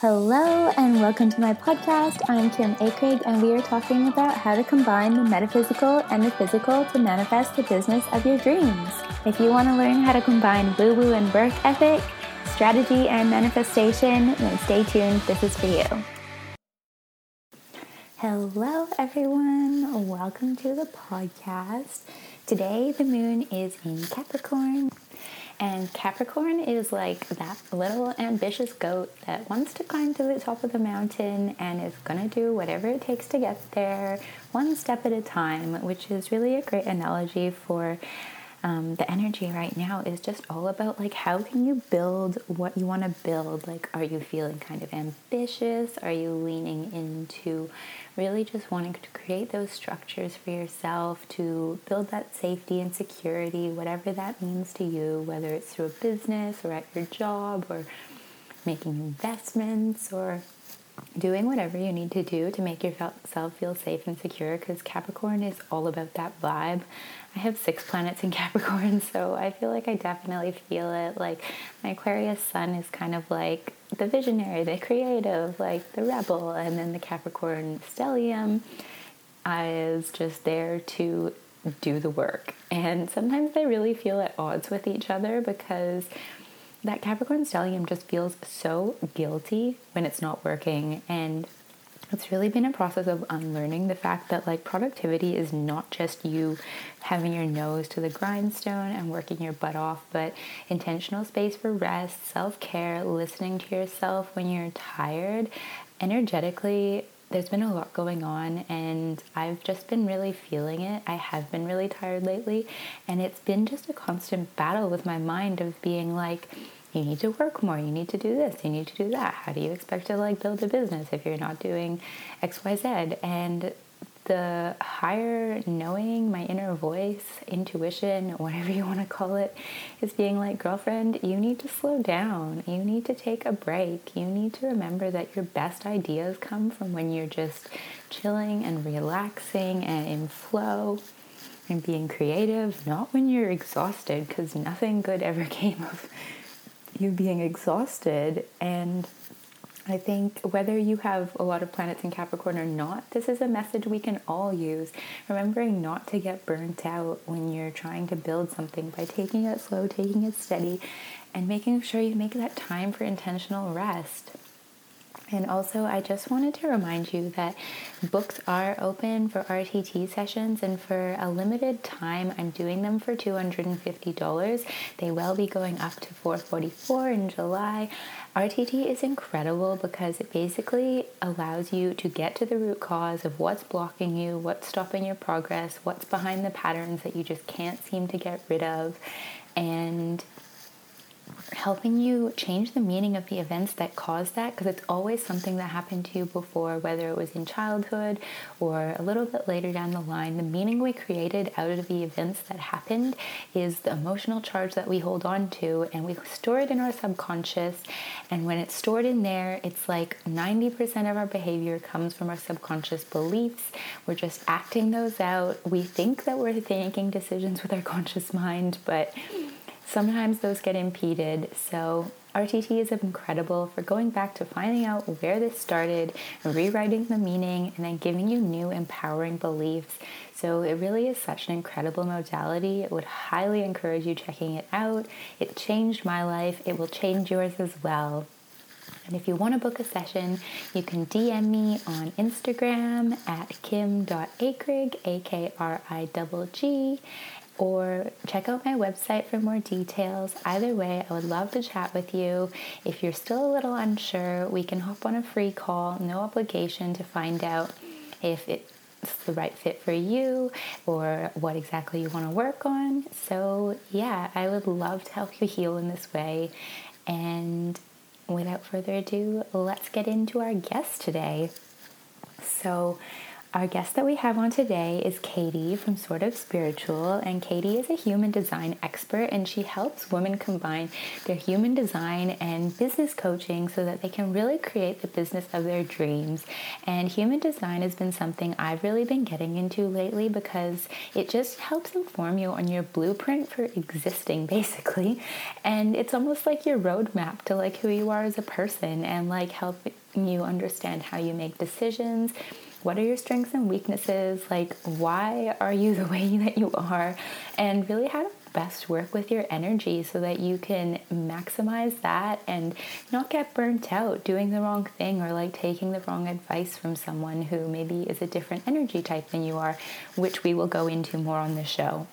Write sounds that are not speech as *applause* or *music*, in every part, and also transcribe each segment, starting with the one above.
Hello and welcome to my podcast. I'm Kim Akrig and we are talking about how to combine the metaphysical and the physical to manifest the business of your dreams. If you want to learn how to combine woo woo and work ethic, strategy and manifestation, then stay tuned. This is for you. Hello, everyone. Welcome to the podcast. Today, the moon is in Capricorn. And Capricorn is like that little ambitious goat that wants to climb to the top of the mountain and is going to do whatever it takes to get there, one step at a time, which is really a great analogy for um, the energy right now is just all about like how can you build what you want to build? Like are you feeling kind of ambitious? Are you leaning into really just wanting to create those structures for yourself to build that safety and security whatever that means to you whether it's through a business or at your job or making investments or doing whatever you need to do to make yourself feel safe and secure? Because Capricorn is all about that vibe. I have six planets in *laughs* Capricorn, so I feel like I definitely feel it. Like my Aquarius sun is kind of like the visionary, the creative, like the rebel, and then the Capricorn stellium is just there to do the work. And sometimes they really feel at odds with each other because that Capricorn stellium just feels so guilty when it's not working. And it's really been a process of unlearning the fact that like productivity is not just you having your nose to the grindstone and working your butt off, but intentional space for rest, self care, listening to yourself when you're tired. Energetically, there's been a lot going on and I've just been really feeling it. I have been really tired lately and it's been just a constant battle with my mind of being like you need to work more, you need to do this, you need to do that. How do you expect to like build a business if you're not doing XYZ? And the higher knowing, my inner voice, intuition, whatever you want to call it, is being like, girlfriend, you need to slow down. You need to take a break. You need to remember that your best ideas come from when you're just chilling and relaxing and in flow and being creative, not when you're exhausted, because nothing good ever *laughs* came of you being exhausted and I think whether you have a lot of planets in Capricorn or not, this is a message we can all use. Remembering not to get burnt out when you're trying to build something by taking it slow, taking it steady, and making sure you make that time for intentional rest. And also, I just wanted to remind you that books are open for RTT sessions, and for a limited time, I'm doing them for $250. They will be going up to 444 in July. RTT is incredible because it basically allows you to get to the root cause of what's blocking you, what's stopping your progress, what's behind the patterns that you just can't seem to get rid of, and helping you change the meaning of the events that caused that because it's always something that happened to you before, whether it was in childhood or a little bit later down the line. The meaning we created out of the events that happened is the emotional charge that we hold on to and we store it in our subconscious. And when it's stored in there, it's like 90% of our behavior comes from our subconscious beliefs. We're just acting those out. We think that we're making decisions with our conscious mind, but Sometimes those get impeded, so RTT is incredible for going back to finding out where this started, rewriting the meaning, and then giving you new empowering beliefs. So it really is such an incredible modality. I would highly encourage you checking it out. It changed my life, it will change yours as well. And if you want to book a session, you can DM me on Instagram at kim.akrig, A K R I G or check out my website for more details. Either way, I would love to chat with you. If you're still a little unsure, we can hop on a free call, no obligation to find out if it's the right fit for you or what exactly you want to work on. So, yeah, I would love to help you heal in this way. And without further ado, let's get into our guest today. So, our guest that we have on today is Katie from Sort of Spiritual, and Katie is a human design expert and she helps women combine their human design and business coaching so that they can really create the business of their dreams. And human design has been something I've really been getting into lately because it just helps inform you on your blueprint for existing basically. And it's almost like your roadmap to like who you are as a person and like helping you understand how you make decisions what are your strengths and weaknesses? Like why are you *laughs* the way that you are? And really how to best work with your energy so that you can maximize that and not get burnt out doing the wrong thing or like taking the wrong advice from someone who maybe is a different energy type than you are which we will go into more on the show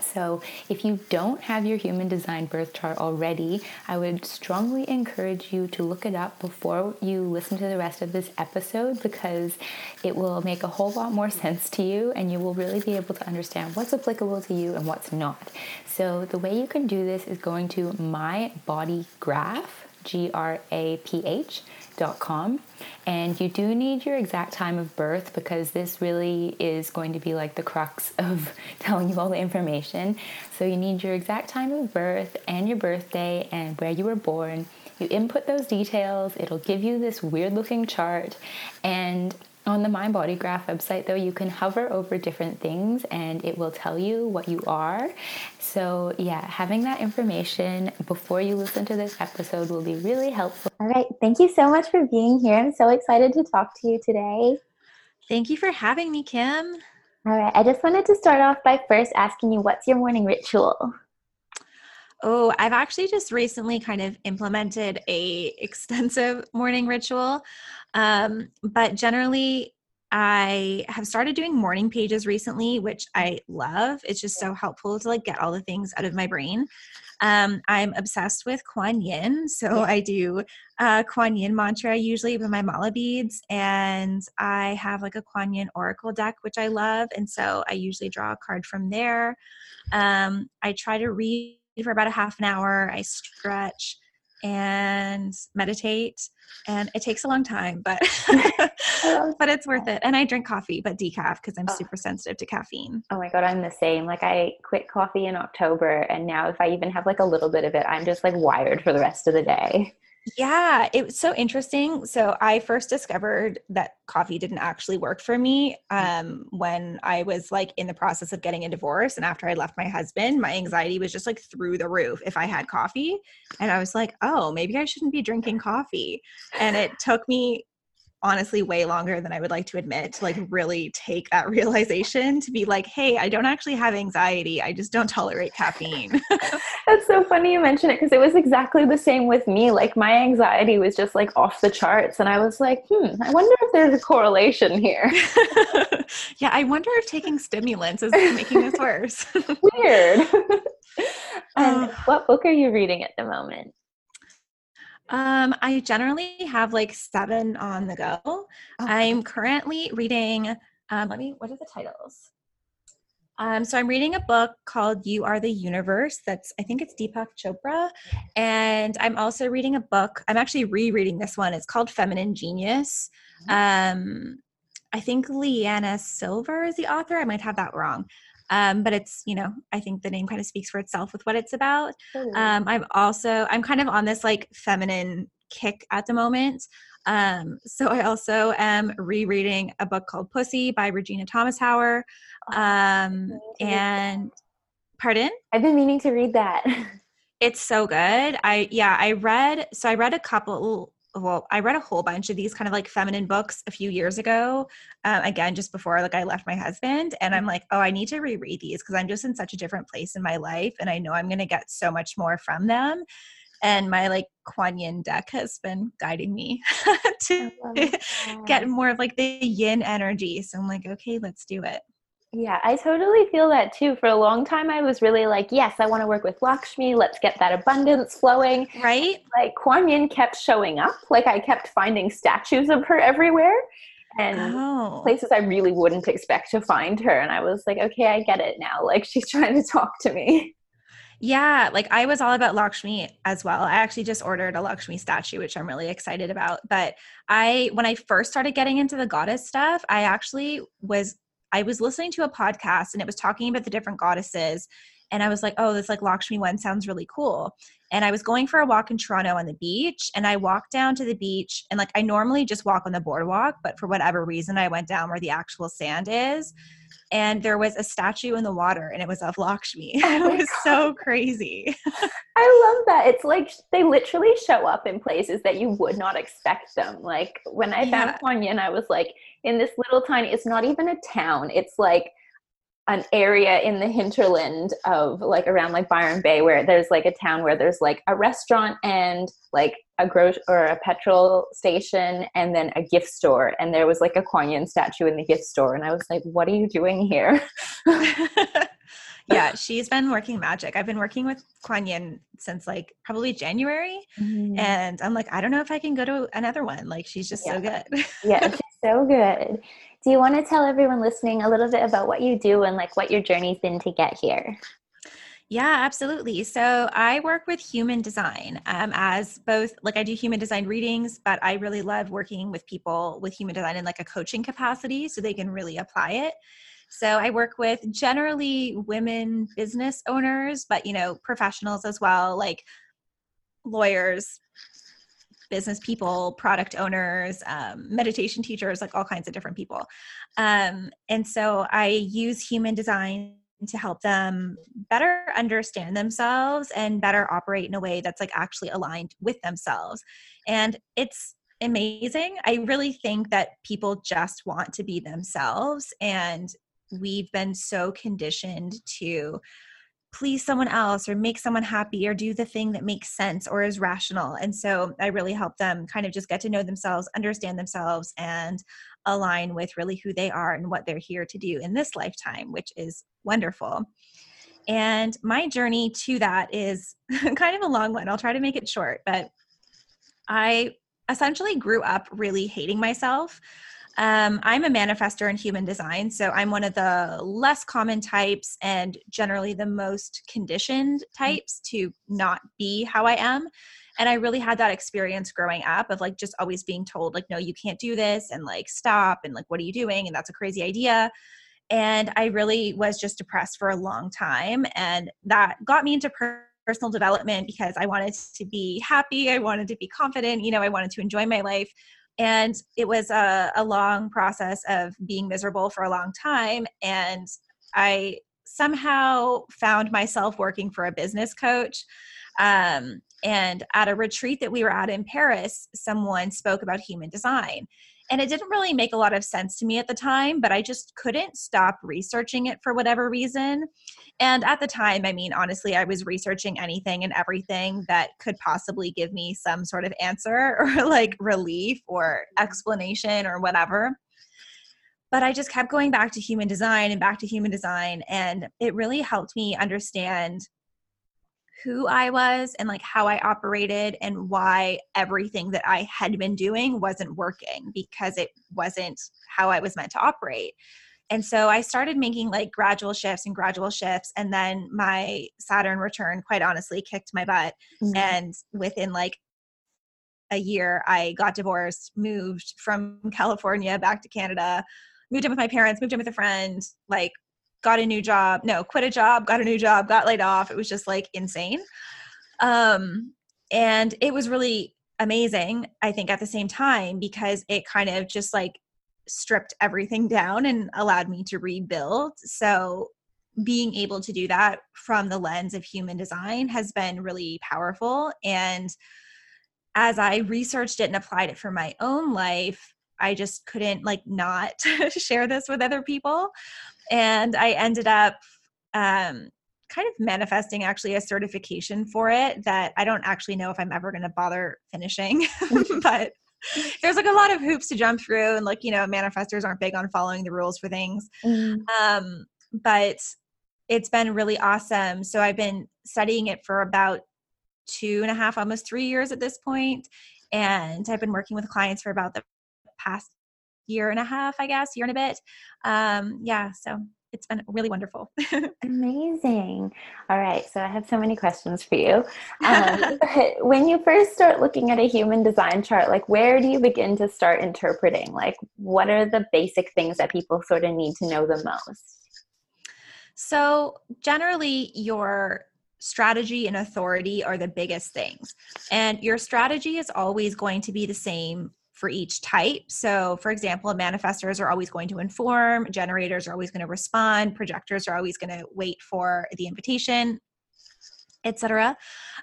so, if you don't have your human design birth chart already, I would strongly encourage you to look it up before you listen to the rest of this episode because it will make a whole lot more sense to you and you will really be able to understand what's applicable to you and what's not. So, the way you can do this is going to my body graph, G R A P H com. And you do need your exact time of birth because this really is going to be like the crux *laughs* of telling you all the information. So you need your exact time of birth and your birthday and where you were born. You input those details, it'll give you this weird looking chart. And on the My Body Graph website, though, you can hover over different things and it will tell you what you are. So, yeah, having that information before you listen to this episode will be really helpful. All right. Thank you so much for being here. I'm so excited to talk to you today. Thank you for having me, Kim. All right. I just wanted to start off by first asking you what's your morning ritual? Oh, I've actually just recently kind of implemented a extensive morning ritual. Um, but generally, I have started doing morning pages recently, which I love. It's just so helpful to like get all the things out of my brain. Um, I'm obsessed with Kuan Yin, so I do uh, Kuan Yin mantra usually with my mala beads, and I have like a Kuan Yin oracle deck, which I love, and so I usually draw a card from there. Um, I try to read for about a half an hour. I stretch and meditate and it takes a long time but *laughs* *laughs* but it's worth it and i drink coffee but decaf because i'm oh. super sensitive to caffeine oh my god i'm the same like i quit coffee in october and now if i even have like a little bit of it i'm just like wired for the rest of the day yeah, it was so interesting. So I first discovered that coffee didn't actually work for me um, when I was like in the process of getting a divorce. And after I left my husband, my anxiety was just like through the roof if I had coffee. And I was like, oh, maybe I shouldn't be drinking coffee. And it took me honestly way longer than I would like to admit to like really take that *laughs* realization to be like, hey, I don't actually have anxiety. I just don't tolerate caffeine. *laughs* That's so funny you mention it because it was exactly the same with me. Like my anxiety was just like off the charts. And I was like, hmm, I wonder if there's a correlation here. *laughs* yeah, I wonder if taking stimulants is making this worse. Weird. and uh, what book are you reading at the moment? Um, I generally have like seven on the go. Okay. I'm currently reading, um, let me, what are the titles? Um, so I'm reading a book called You Are the Universe. That's I think it's Deepak Chopra. And I'm also reading a book. I'm actually rereading this one. It's called Feminine Genius. Mm-hmm. Um, I think LiYana Silver is the author. I might have that wrong. Um, but it's you know i think the name kind of speaks for itself with what it's about. Um, i'm also i'm kind of on this like feminine kick at the moment. Um, so i also am rereading a book called pussy by Regena Thomashauer um, and pardon? I've been meaning to read that. *laughs* It's so good. I yeah i read so i read a couple well i read a whole bunch of these kind of like feminine books a few years ago um, again just before like i left my husband and i'm like oh i need to reread these because i'm just in such a different place in my life and i know i'm going to get so much more from them and my like Kuan Yin deck has been guiding me *laughs* to get more of like the yin energy. So I'm like, okay, let's do it. Yeah, I totally feel that too. For a long time, I was really like, yes, I want to work with Lakshmi. Let's get that abundance flowing. Right? Like Kuan Yin kept showing up. Like I kept finding statues of her everywhere and oh. places I really wouldn't expect to find her. And I was like, okay, I get it now. Like she's *laughs* trying to talk to me. Yeah, like I was all about Lakshmi as well. I actually just ordered a Lakshmi statue, which I'm really excited about. But I, when I first started getting into the goddess stuff, I actually was, I was listening to a podcast and it was talking about the different goddesses. And I was like, oh, this like Lakshmi one sounds really cool. And I was going for a walk in Toronto on the beach. And I walked down to the beach and like I normally just walk on the boardwalk, but for whatever reason, I went down where the actual sand is and there was a statue in the water and it was of Lakshmi. *laughs* Oh it was God. so crazy. *laughs* I love that. It's like they literally show up in places that you would not expect them. Like when I found yeah. Yin, I was like in this little tiny, it's not even a town. It's like an area in the hinterland of like around like Byron Bay where there's like a town where there's like a restaurant and like a gro or a petrol station and then a gift store. And there was like a Kuan Yin statue in the gift store. And I was like what are you doing here *laughs* yeah she's been working magic I've been working with Kuan Yin since like probably January mm-hmm. and I'm like I don't know if I can go to another one like she's just yeah. so good yeah she's so good do you want to tell everyone listening a little bit about what you do and like what your journey's been to get here? Yeah, absolutely. So I work with human design um, as both, like I do human design readings, but I really love working with people with human design in like a coaching capacity so they can really apply it. So I work with generally women business owners, but you know, professionals as well, like lawyers, business people, product owners, um, meditation teachers, like all kinds of different people. Um, and so I use human design to help them better understand themselves and better operate in a way that's like actually aligned with themselves. And it's amazing. I really think that people just want to be themselves. And we've been so conditioned to please someone else or make someone happy or do the thing that makes sense or is rational. And so I really help them kind of just get to know themselves, understand themselves, and align with really who they are and what they're here to do in this lifetime, which is wonderful. And my journey to that is *laughs* kind of a long one. I'll try to make it short, but I essentially grew up really hating myself. Um, I'm a manifester in human design, so I'm one of the less common types and generally the most conditioned mm. types to not be how I am. And I really had that experience growing up of like just always being told, like, no, you can't do this, and like, stop, and like, what are you doing? And that's a crazy idea. And I really was just depressed for a long time. And that got me into personal development because I wanted to be happy, I wanted to be confident, you know, I wanted to enjoy my life and it was a, a long process of being miserable for a long time and i somehow found myself working for a business coach um, and at a retreat that we were at in paris someone spoke about human design and it didn't really make a lot of sense to me at the time, but I just couldn't stop researching it for whatever reason. And at the time, I mean, honestly, I was researching anything and everything that could possibly give me some sort of answer *laughs* or like relief or mm-hmm. explanation or whatever. But I just kept going back to human design and back to human design. And it really helped me understand who I was and like how I operated and why everything that I had been doing wasn't working because it wasn't how I was meant to operate. And so I started making like gradual shifts and gradual shifts. And then my Saturn return, quite honestly, kicked my butt. Mm-hmm. And within like a year, I got divorced, moved from California back to Canada, moved in with my parents, moved in with a friend, like got a new job no quit a job got a new job got laid off. It was just like insane. Um and it was really amazing i think at the same time because it kind of just like stripped everything down and allowed me to rebuild. So being able to do that from the lens of human design has been really powerful. And as i researched it and applied it for my own life I just couldn't like not *laughs* share this with other people. And I ended up um, kind of manifesting actually a certification for it that I don't actually know if I'm ever going to bother finishing, *laughs* *laughs* but there's like a lot of hoops to jump through and like you know manifestors aren't big on following the rules for things mm. um, but it's been really awesome so i've been studying it for about two and a half almost three years at this point and i've been working with clients for about the past year and a half, I guess, year and a bit. Um, yeah, so it's been really wonderful. *laughs* Amazing. All right. So I have so many questions for you. Um, *laughs* when you first start looking at a human design chart, like where do you begin to start interpreting? Like what are the basic things that people sort of need to know the most? So generally, your strategy and authority are the biggest things. And your strategy is always going to be the same for each type. So, for example, manifestors are always going to inform, generators are always going to respond, projectors are always going to wait for the invitation, etc.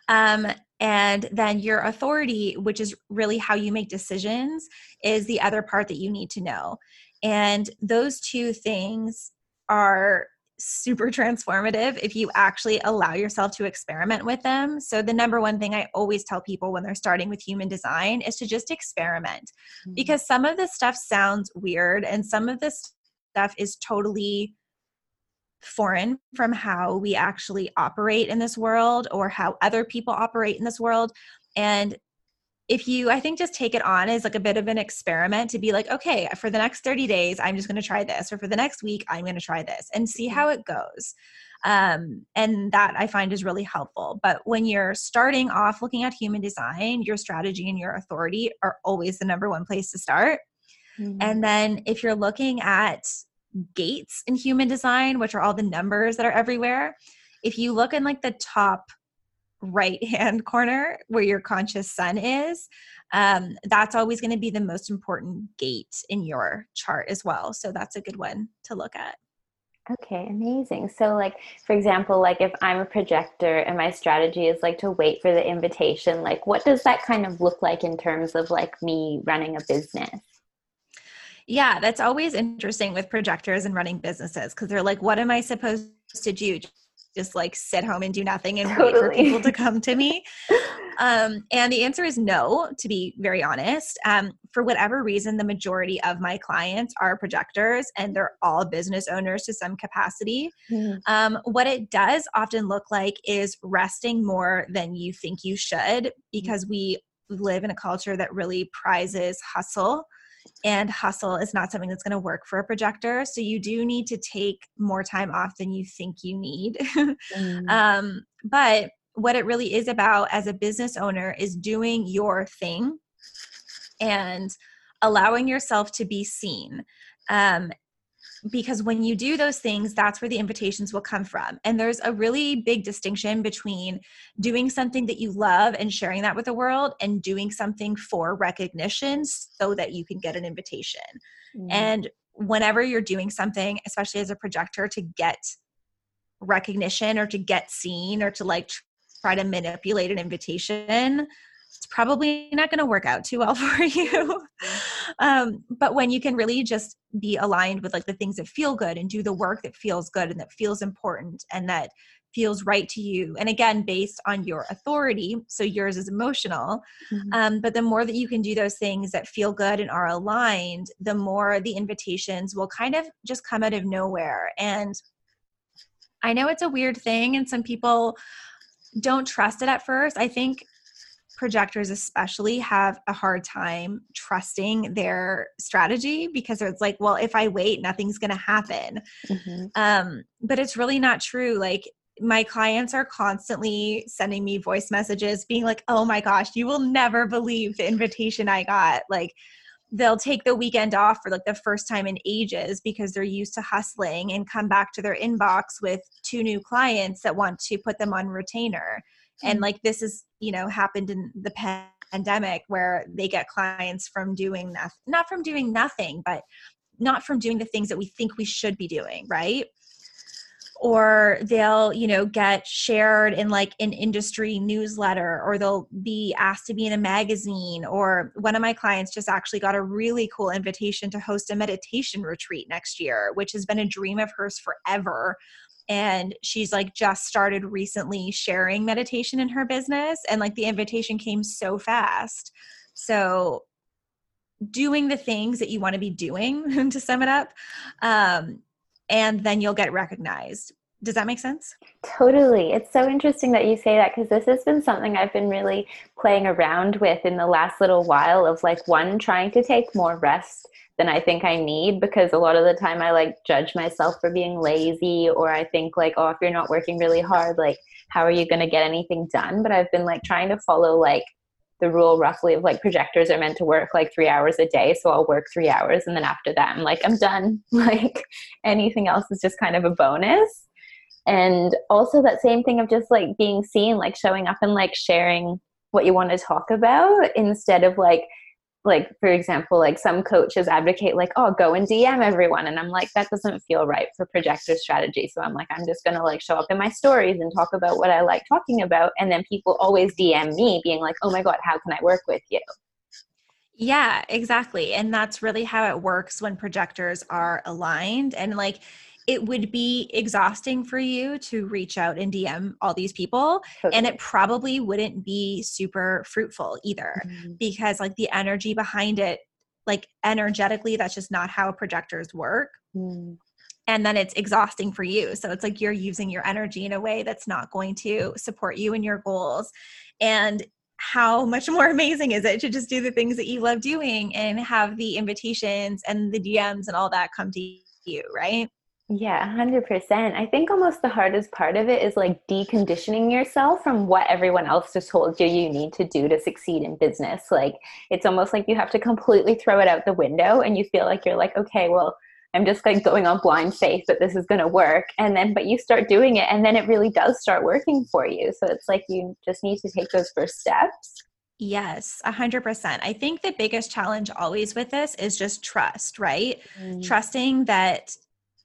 Um, and then your authority, which is really how you make decisions, is the other part that you need to know. And those two things are super transformative if you actually allow yourself to experiment with them. So, the number one thing I always tell people when they're starting with human design is to just experiment mm-hmm. because some of this stuff sounds weird and some of this stuff is totally foreign from how we actually operate in this world or how other people operate in this world. And if you i think just take it on as like a bit of an experiment to be like okay for the next 30 days i'm just going to try this or for the next week i'm going to try this and see how it goes. Um, and that i find is really helpful. But when you're starting off looking at human design your strategy and your authority are always the number one place to start. Mm-hmm. and then if you're looking at gates in human design which are all the numbers that are everywhere if you look in like the top right hand corner where your conscious sun is um, that's always going to be the most important gate in your chart as well so that's a good one to look at. Okay amazing. So like for example like if i'm a projector and my strategy is like to wait for the invitation like what does that kind of look like in terms of like me running a business? Yeah that's always interesting with projectors and running businesses because they're like what am i supposed to do just like sit home and do nothing and totally. wait for people to come to me? *laughs* Um, and the answer is no, to be very honest. Um, for whatever reason, the majority of my clients are projectors and they're all business owners to some capacity. Mm. Um, what it does often look like is resting more than you think you should because we live in a culture that really prizes hustle and hustle is not something that's going to work for a projector so you do need to take more time off than you think you need *laughs* mm. um, but what it really is about as a business owner is doing your thing and allowing yourself to be seen um, because when you do those things that's where the invitations will come from and there's a really big distinction between doing something that you love and sharing that with the world and doing something for recognition so that you can get an invitation mm. and whenever you're doing something especially as a projector to get recognition or to get seen or to like try to manipulate an invitation it's probably not going to work out too well *laughs* for you. *laughs* um, but when you can really just be aligned with like the things that feel good and do the work that feels good and that feels important and that feels right to you and again based on your authority so yours is emotional mm-hmm. um, but the more that you can do those things that feel good and are aligned the more the invitations will kind of just come out of nowhere and i know it's a weird thing and some people don't trust it at first i think projectors especially have a hard time trusting their strategy because it's like well if i wait nothing's going to happen. Mm-hmm. um, but it's really not true. Like my clients are constantly sending me voice messages being like oh my gosh you will never believe the invitation i got. Like they'll take the weekend off for like the first time in ages because they're used to hustling and come back to their inbox with two new clients that want to put them on retainer and mm. like this is you know happened in the pandemic where they get clients from doing nothing not from doing nothing but not from doing the things that we think we should be doing right or they'll you know get shared in like an industry newsletter or they'll be asked to be in a magazine or one of my clients just actually got a really cool invitation to host a meditation retreat next year which has been a dream of hers forever and she's like just started recently sharing meditation in her business and like the invitation came so fast. So doing the things that you want to be doing *laughs* to sum it up um, and then you'll get recognized Does that make sense? Totally. It's so interesting that you say that because this has been something I've been really playing around with in the last little while of like one trying to take more rest than I think I need because a lot of the time I like judge myself for being lazy or I think like oh if you're not working really hard like how are you going to get anything done but I've been like trying to follow like the rule roughly of like projectors are meant to work like 3 hours a day so I'll work 3 hours and then after that I'm like I'm done *laughs* like anything else is just kind of a bonus and also that same thing of just like being seen like showing up and like sharing what you want to talk about instead of like like for example like some coaches advocate like oh go and dm everyone. And i'm like that doesn't feel right for projector strategy. So i'm like i'm just to like show up in my stories and talk about what i like talking about. And then people always dm me being like oh my god how can i work with you? Yeah exactly. And that's really how it works when projectors are aligned. And like it would be exhausting for you to reach out and DM all these people. Totally. And it probably wouldn't be super fruitful either mm-hmm. because, like, the energy behind it, like, energetically, that's just not how projectors work. Mm. And then it's exhausting for you. So it's like you're using your energy in a way that's not going to support you and your goals. And how much more *laughs* amazing is it to just do the things that you love doing and have the invitations and the DMs and all that come to you, right? Yeah, 100%. I think almost the hardest part of it is like deconditioning yourself from what everyone else just told you you need to do to succeed in business. Like it's almost like you have to completely throw it out the window and you feel like you're like, okay, well, I'm just like going on blind faith that this is going to work. And then, but you start doing it and then it really does start working for you. So it's like you just need to take those first steps. Yes, 100%. I think the biggest challenge always with this is just trust, right? Mm. Trusting that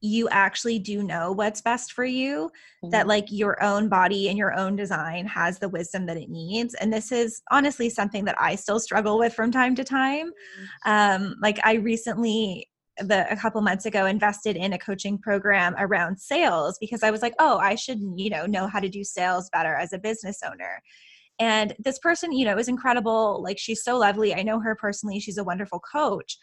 you actually do know what's best for you mm-hmm. that like your own body and your own design has the wisdom that it needs and this is honestly something that i still struggle with from time to time. Mm-hmm. um like i recently the a couple months ago invested in a coaching program around sales because i was like oh i should you know know how to do sales better as a business owner. And this person you know is incredible like she's so lovely. I know her personally. She's a wonderful coach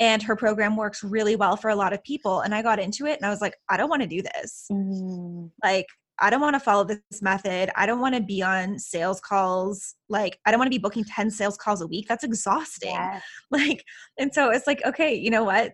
and her program works really well for a lot of people and i got into it and i was like i don't want to do this mm. like i don't want to follow this method i don't want to be on sales calls like i don't want to be booking 10 sales calls a week that's exhausting yeah. *laughs* like and so it's like okay you know what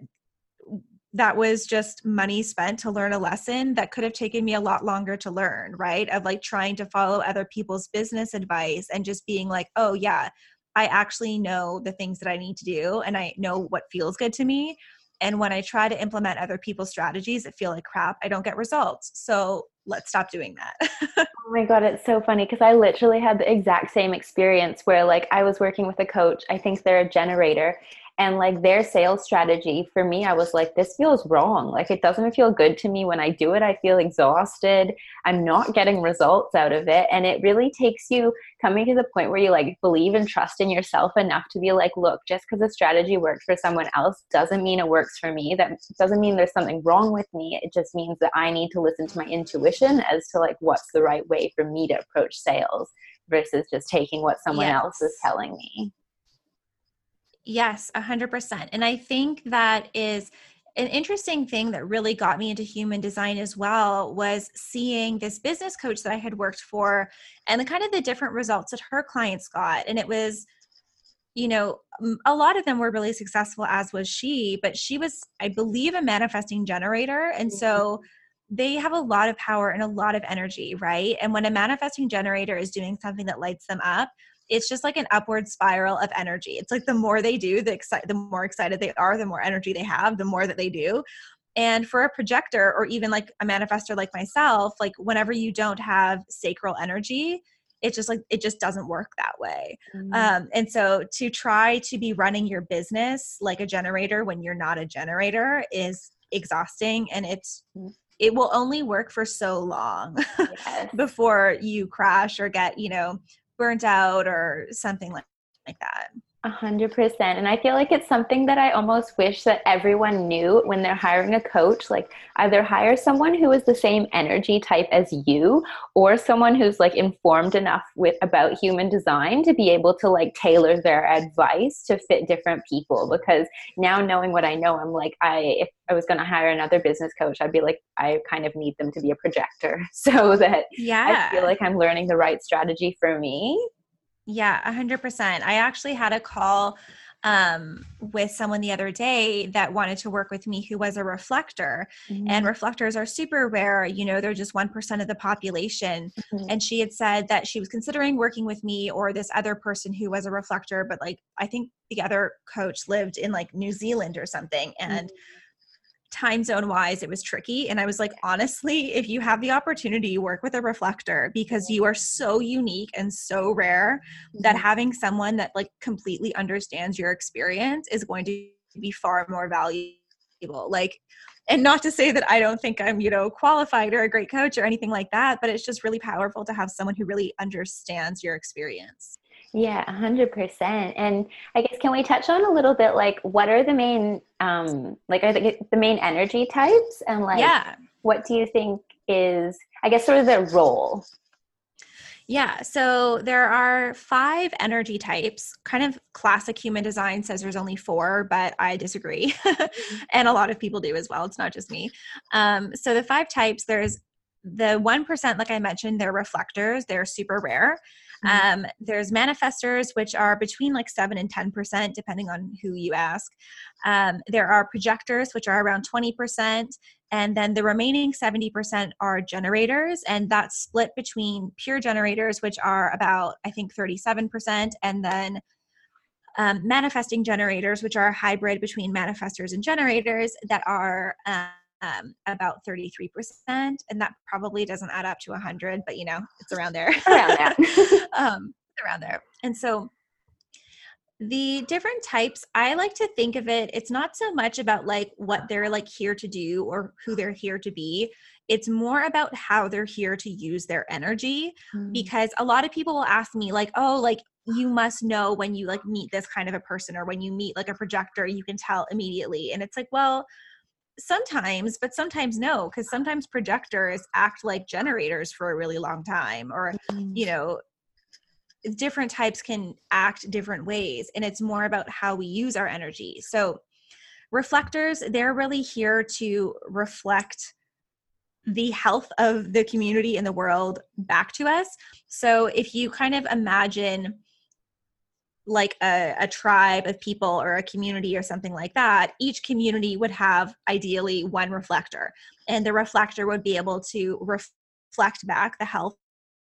that was just money spent to learn a lesson that could have taken me a lot longer to learn, right? Of like trying to follow other people's business advice and just being like, oh, yeah, I actually know the things that I need to do and I know what feels good to me. And when I try to implement other people's strategies that feel like crap, I don't get results. So let's stop doing that. *laughs* oh my God, it's so funny because I literally had the exact same experience where, like, I was working with a coach. I think they're a generator and like their sales strategy for me i was like this feels wrong. Like it doesn't feel good to me. When i do it i feel exhausted. I'm not getting results out of it. And it really takes you coming to the point where you like believe and trust in yourself enough to be like look just because a strategy worked for someone else doesn't mean it works for me. That doesn't mean there's something wrong with me. It just means that i need to listen to my intuition as to like what's the right way for me to approach sales versus just taking what someone yes. else is telling me Yes, 100%. And I think that is an interesting thing that really got me into human design as well was seeing this business coach that I had worked for and the kind of the different results that her clients got. And it was, you know, a lot of them were really successful, as was she, but she was, I believe, a manifesting generator. And so mm-hmm. they have a lot of power and a lot of energy, right? And when a manifesting generator is doing something that lights them up, it's just like an upward spiral of energy. It's like the more they do, the exci- the more excited they are, the more energy they have, the more that they do. And for a projector or even like a manifester like myself, like whenever you don't have sacral energy, it just like it just doesn't work that way mm-hmm. um, and so to try to be running your business like a generator when you're not a generator is exhausting and it's mm-hmm. it will only work for so long *laughs* yes. before you crash or get you know burnt out or something like, like that. A hundred percent. And I feel like it's something that I almost wish that everyone knew when they're hiring a coach. Like either hire someone who is the same energy type as you or someone who's like informed enough with about human design to be able to like tailor their advice to fit different people. Because now knowing what I know, I'm like, I if I was gonna hire another business coach, I'd be like, I kind of need them to be a projector *laughs* so that yeah. I feel like I'm learning the right strategy for me yeah, 100%. I actually had a call um, with someone the other day that wanted to work with me who was a reflector. Mm-hmm. And reflectors are super rare. You know, they're just 1% of the population. Mm-hmm. And she had said that she was considering working with me or this other person who was a reflector, but like, I think the other coach lived in like New Zealand or something. And mm-hmm time zone wise it was tricky. And i was like honestly if you have the opportunity work with a reflector because you are so unique and so rare that mm-hmm. having someone that like completely understands your experience is going to be far more valuable. Like and not to say that i don't think i'm you know qualified or a great coach or anything like that but it's just really powerful to have someone who really understands your experience yeah, 100%. And I guess can we touch on a little bit like what are the main um like are the, the main energy types and like yeah. what do you think is I guess sort of their role? Yeah, so there are five energy types. Kind of classic human design says there's only four, but I disagree. *laughs* And a lot of people do as well. It's not just me. Um, so the five types there's the 1%, like I mentioned, they're reflectors, they're super rare. Mm-hmm. Um, there's manifestors, which are between like 7 and 10%, depending on who you ask. Um, there are projectors, which are around 20%. And then the remaining 70% are generators, and that's split between pure generators, which are about, I think, 37%, and then um, manifesting generators, which are a hybrid between manifestors and generators that are um, about 33%. And that probably doesn't add up to 100, but you know, it's around there. Around that. *laughs* um, around there. And so the different types, I like to think of it, it's not so much about like what they're like here to do or who they're here to be. It's more about how they're here to use their energy mm. because a lot of people will ask me like, "Oh, like you must know when you like meet this kind of a person or when you meet like a projector, you can tell immediately." And it's like, "Well, sometimes but sometimes no because sometimes projectors act like generators for a really long time or mm-hmm. you know different types can act different ways and it's more about how we use our energy so reflectors they're really here to reflect the health of the community in the world back to us so if you kind of imagine like a, a, tribe of people or a community or something like that, each community would have ideally one reflector. And the reflector would be able to reflect back the health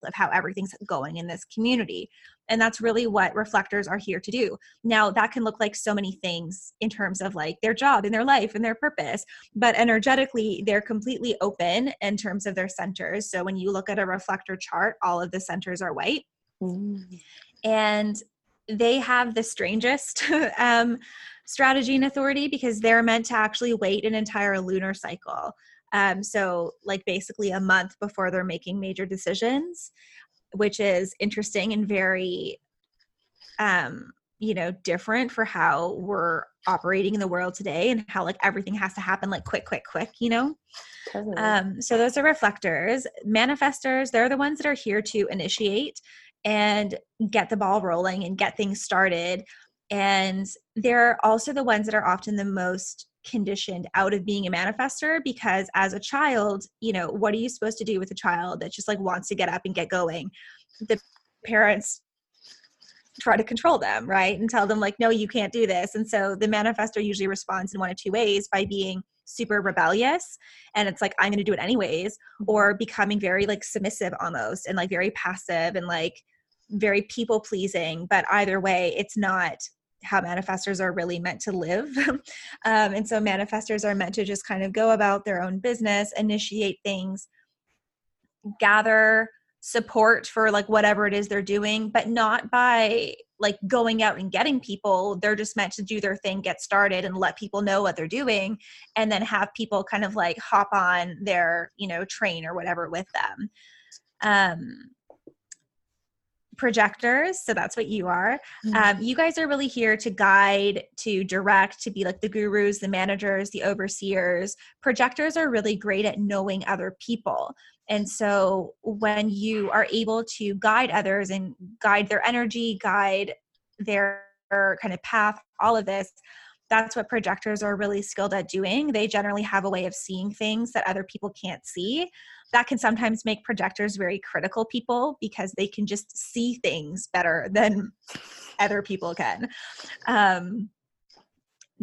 of how everything's going in this community. And that's really what reflectors are here to do. Now, that can look like so many things in terms of like their job and their life and their purpose, but energetically, they're completely open in terms of their centers. So when you look at a reflector chart, all of the centers are white. Mm. And they have the strangest *laughs* um, strategy and authority because they're meant to actually wait an entire lunar cycle. Um, so, like, basically a month before they're making major decisions, which is interesting and very, um, you know, different for how we're operating in the world today and how like everything has to happen like quick, quick, quick, you know? Totally. Um, so, those are reflectors. Manifestors, they're the ones that are here to initiate and get the ball rolling and get things started. And they're also the ones that are often the most conditioned out of being a manifester because as a child, you know, what are you supposed to do with a child that just like wants to get up and get going? The parents try to control them, right? And tell them like, no, you can't do this. And so the manifester usually responds in one of two ways by being super rebellious and it's like i'm going to do it anyways or becoming very like submissive almost and like very passive and like very people pleasing, but either way, it's not how manifestors are really meant to live. *laughs* um, and so manifestors are meant to just kind of go about their own business, initiate things, gather support for like whatever it is they're doing, but not by like going out and getting people. They're just meant to do their thing, get started, and let people know what they're doing, and then have people kind of like hop on their, you know, train or whatever with them. Um, projectors so that's what you are. Mm-hmm. um, you guys are really here to guide to direct to be like the gurus the managers the overseers. Projectors are really great at knowing other people. And so when you are able to guide others and guide their energy guide their kind of path all of this that's what projectors are really skilled at doing. They generally have a way of seeing things that other people can't see. That can sometimes make projectors very critical people because they can just see things better than *laughs* other people can. Um,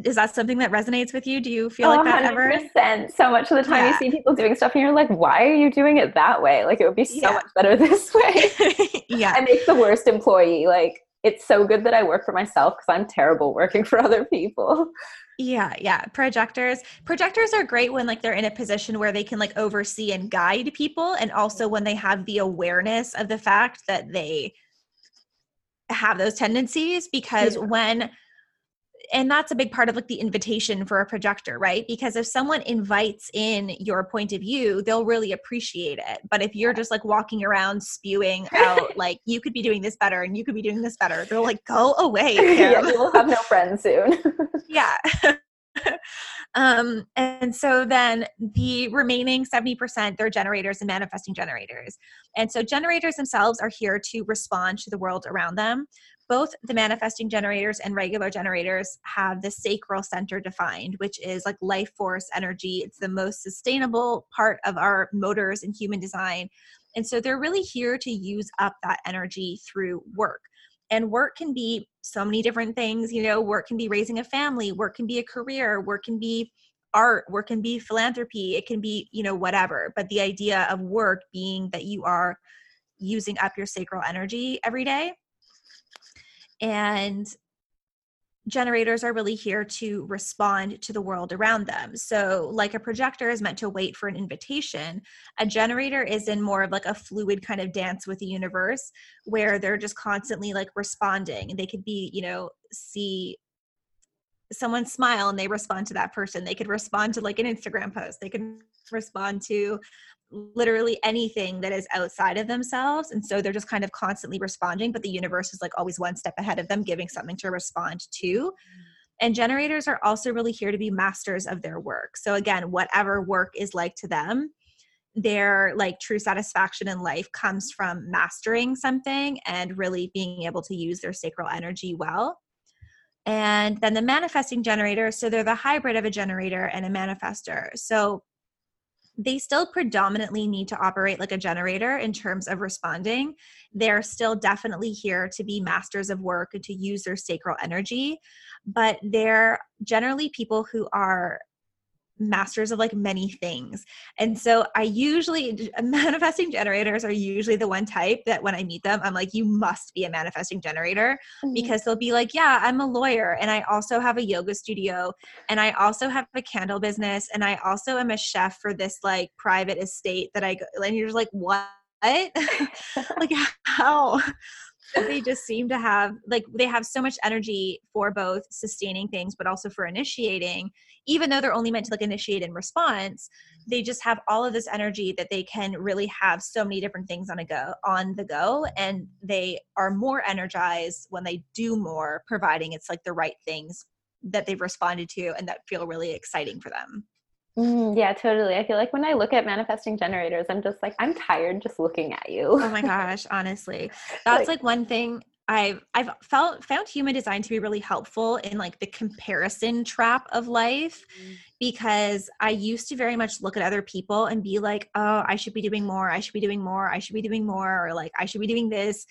is that something that resonates with you? Do you feel oh, like that 100%. ever? So much of the time yeah. you see people doing stuff and you're like, why are you doing it that way? Like it would be so yeah. much better *laughs* this way. *laughs* yeah. I make the worst employee. Like it's so good that I work for myself because I'm terrible working *laughs* for other people. Yeah, yeah. Projectors. Projectors are great when like they're in a position where they can like oversee and guide people and also when they have the awareness of the fact that they have those tendencies because yeah. when and that's a big part of like the invitation for a projector right? Because if someone invites in your point of view they'll really appreciate it. But if you're just like walking around spewing *laughs* out like you could be doing this better and you could be doing this better they're like go away *laughs* yeah you will have no *laughs* friends soon. Yeah. Um and so then the remaining 70% they're generators and manifesting generators. And so generators themselves are here to respond to the world around them both the manifesting generators and regular generators have the sacral center defined, which is like life force energy. It's the most sustainable part of our motors and human design. And so they're really here to use up that energy through work. And work can be so many different things. You know, work can be raising a family, work can be a career, work can be art, work can be philanthropy, it can be, you know, whatever. But the idea of work being that you are using up your sacral energy every day and generators are really here to respond to the world around them. So, like a projector is meant to wait for an invitation, a generator is in more of like a fluid kind of dance with the universe where they're just constantly like responding. They could be, you know, see someone smile and they respond to that person. They could respond to like an Instagram post. They can respond to literally anything that is outside of themselves and so they're just kind of constantly responding but the universe is like always one step ahead of them giving something to respond to. Mm. And generators are also really here to be masters of their work. So again whatever work is like to them their like true satisfaction in life comes from mastering something and really being able to use their sacral energy well. And then the manifesting generator so they're the hybrid of a generator and a manifester. So they still predominantly need to operate like a generator in terms of responding. They're still definitely here to be masters of work and to use their sacral energy, but they're generally people who are masters of like many things. And so I usually *laughs* manifesting generators are usually the one type that when I meet them, I'm like, you must be a manifesting generator mm-hmm. because they'll be like, yeah, I'm a lawyer and I also have a yoga studio and I also have a candle business and I also am a chef for this like private estate that I go and you're just like, what? *laughs* like *laughs* how? They just seem to have like they have so much energy for both sustaining things but also for initiating. Even though they're only meant to like initiate in response they just have all of this energy that they can really have so many different things on a go on the go and they are more energized when they do more providing it's like the right things that they've responded to and that feel really exciting for them Mm, yeah, totally. I feel like when I look at manifesting generators, I'm just like, I'm tired just looking at you. Oh my *laughs* gosh, honestly. *laughs* That's like, like one thing I've I've felt found human design to be really helpful in like the comparison trap of life mm. because I used to very much look at other people and be like, oh, I should be doing more, I should be doing more, I should be doing more, or like I should be doing this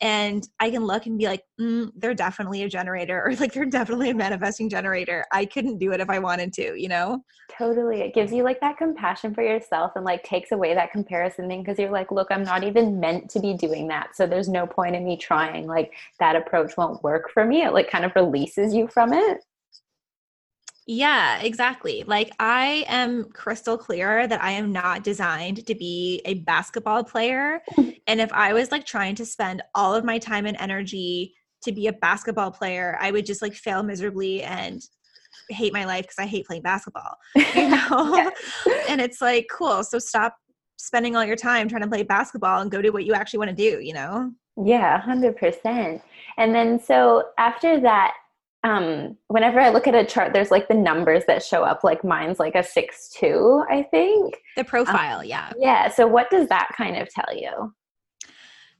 and I can look and be like, mm, they're definitely a generator, *laughs* or like they're definitely a manifesting generator. I couldn't do it if I wanted to, you know? Totally. It gives you like that compassion for yourself and like takes away that comparison thing because you're like, look, I'm not even meant to be doing that. So there's no point in me trying. Like that approach won't work for me. It like kind of releases you from it. Yeah, exactly. Like I am crystal clear that I am not designed to be a basketball player. *laughs* and if I was like trying to spend all of my time and energy to be a basketball player, I would just like fail miserably and hate my life because I hate playing basketball. *laughs* You know? *laughs* and it's like, cool. So stop spending all your time trying to play basketball and go do what you actually want to do, you know? Yeah, 100%. And then so after that, um, whenever I look at a chart, there's like the numbers that show up, like mine's like a six two, I think. The profile, um, yeah. Yeah. So what does that kind of tell you?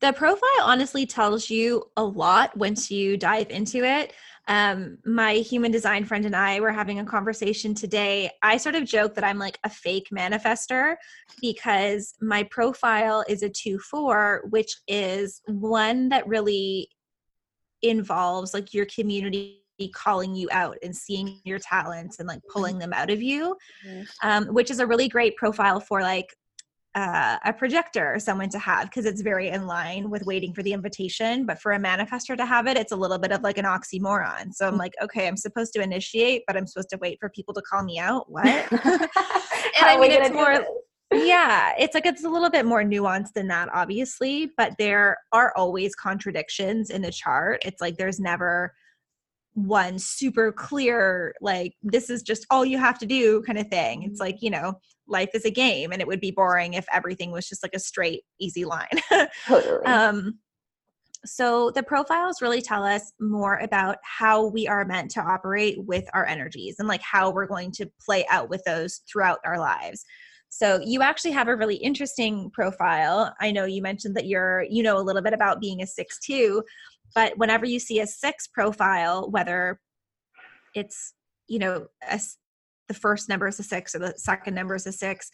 The profile honestly tells you a lot once you dive into it. Um, my human design friend and I were having a conversation today. I sort of joke that I'm like a fake manifester because my profile is a 2 4, which is one that really involves like your community calling you out and seeing your talents and like pulling them out of you mm-hmm. um, which is a really great profile for like uh, a projector or someone to have because it's very in line with waiting for the invitation but for a manifester to have it it's a little bit of like an oxymoron. So i'm mm. like okay i'm supposed to initiate but i'm supposed to wait for people to call me out? *laughs* What? And i mean it's more yeah it's like it's a little bit more nuanced than that obviously but there are always contradictions in the chart. It's like there's never one super clear like this is just all you have to do kind of thing it's mm-hmm. like you know life is a game and it would be boring if everything was just like a straight easy line *laughs* totally. um so the profiles really tell us more about how we are meant to operate with our energies and like how we're going to play out with those throughout our lives so you actually have a really interesting profile i know you mentioned that you're you know a little bit about being a six two but whenever you see a six profile whether it's you know a, the first number is a six or the second number is a six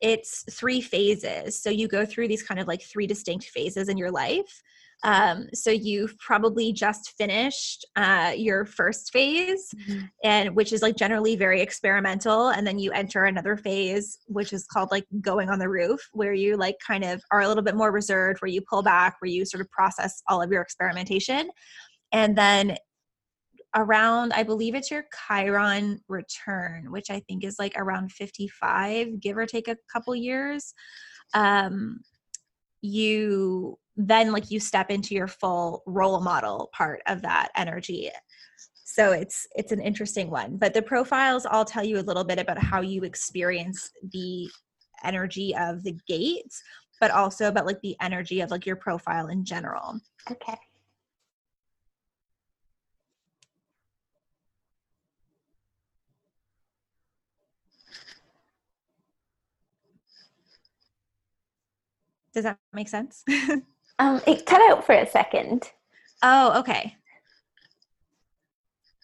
it's three phases. So you go through these kind of like three distinct phases in your life um, so you've probably just finished uh, your first phase, mm-hmm. and which is like generally very experimental, and then you enter another phase, which is called like going on the roof, where you like kind of are a little bit more reserved, where you pull back, where you sort of process all of your experimentation, and then around i believe it's your chiron return which i think is like around 55 give or take a couple years um you then like you step into your full role model part of that energy. So it's it's an interesting one but the profiles all tell you a little bit about how you experience the energy of the gates but also about like the energy of like your profile in general. Okay. Does that make sense? *laughs* um, it cut out for a second. Oh, okay.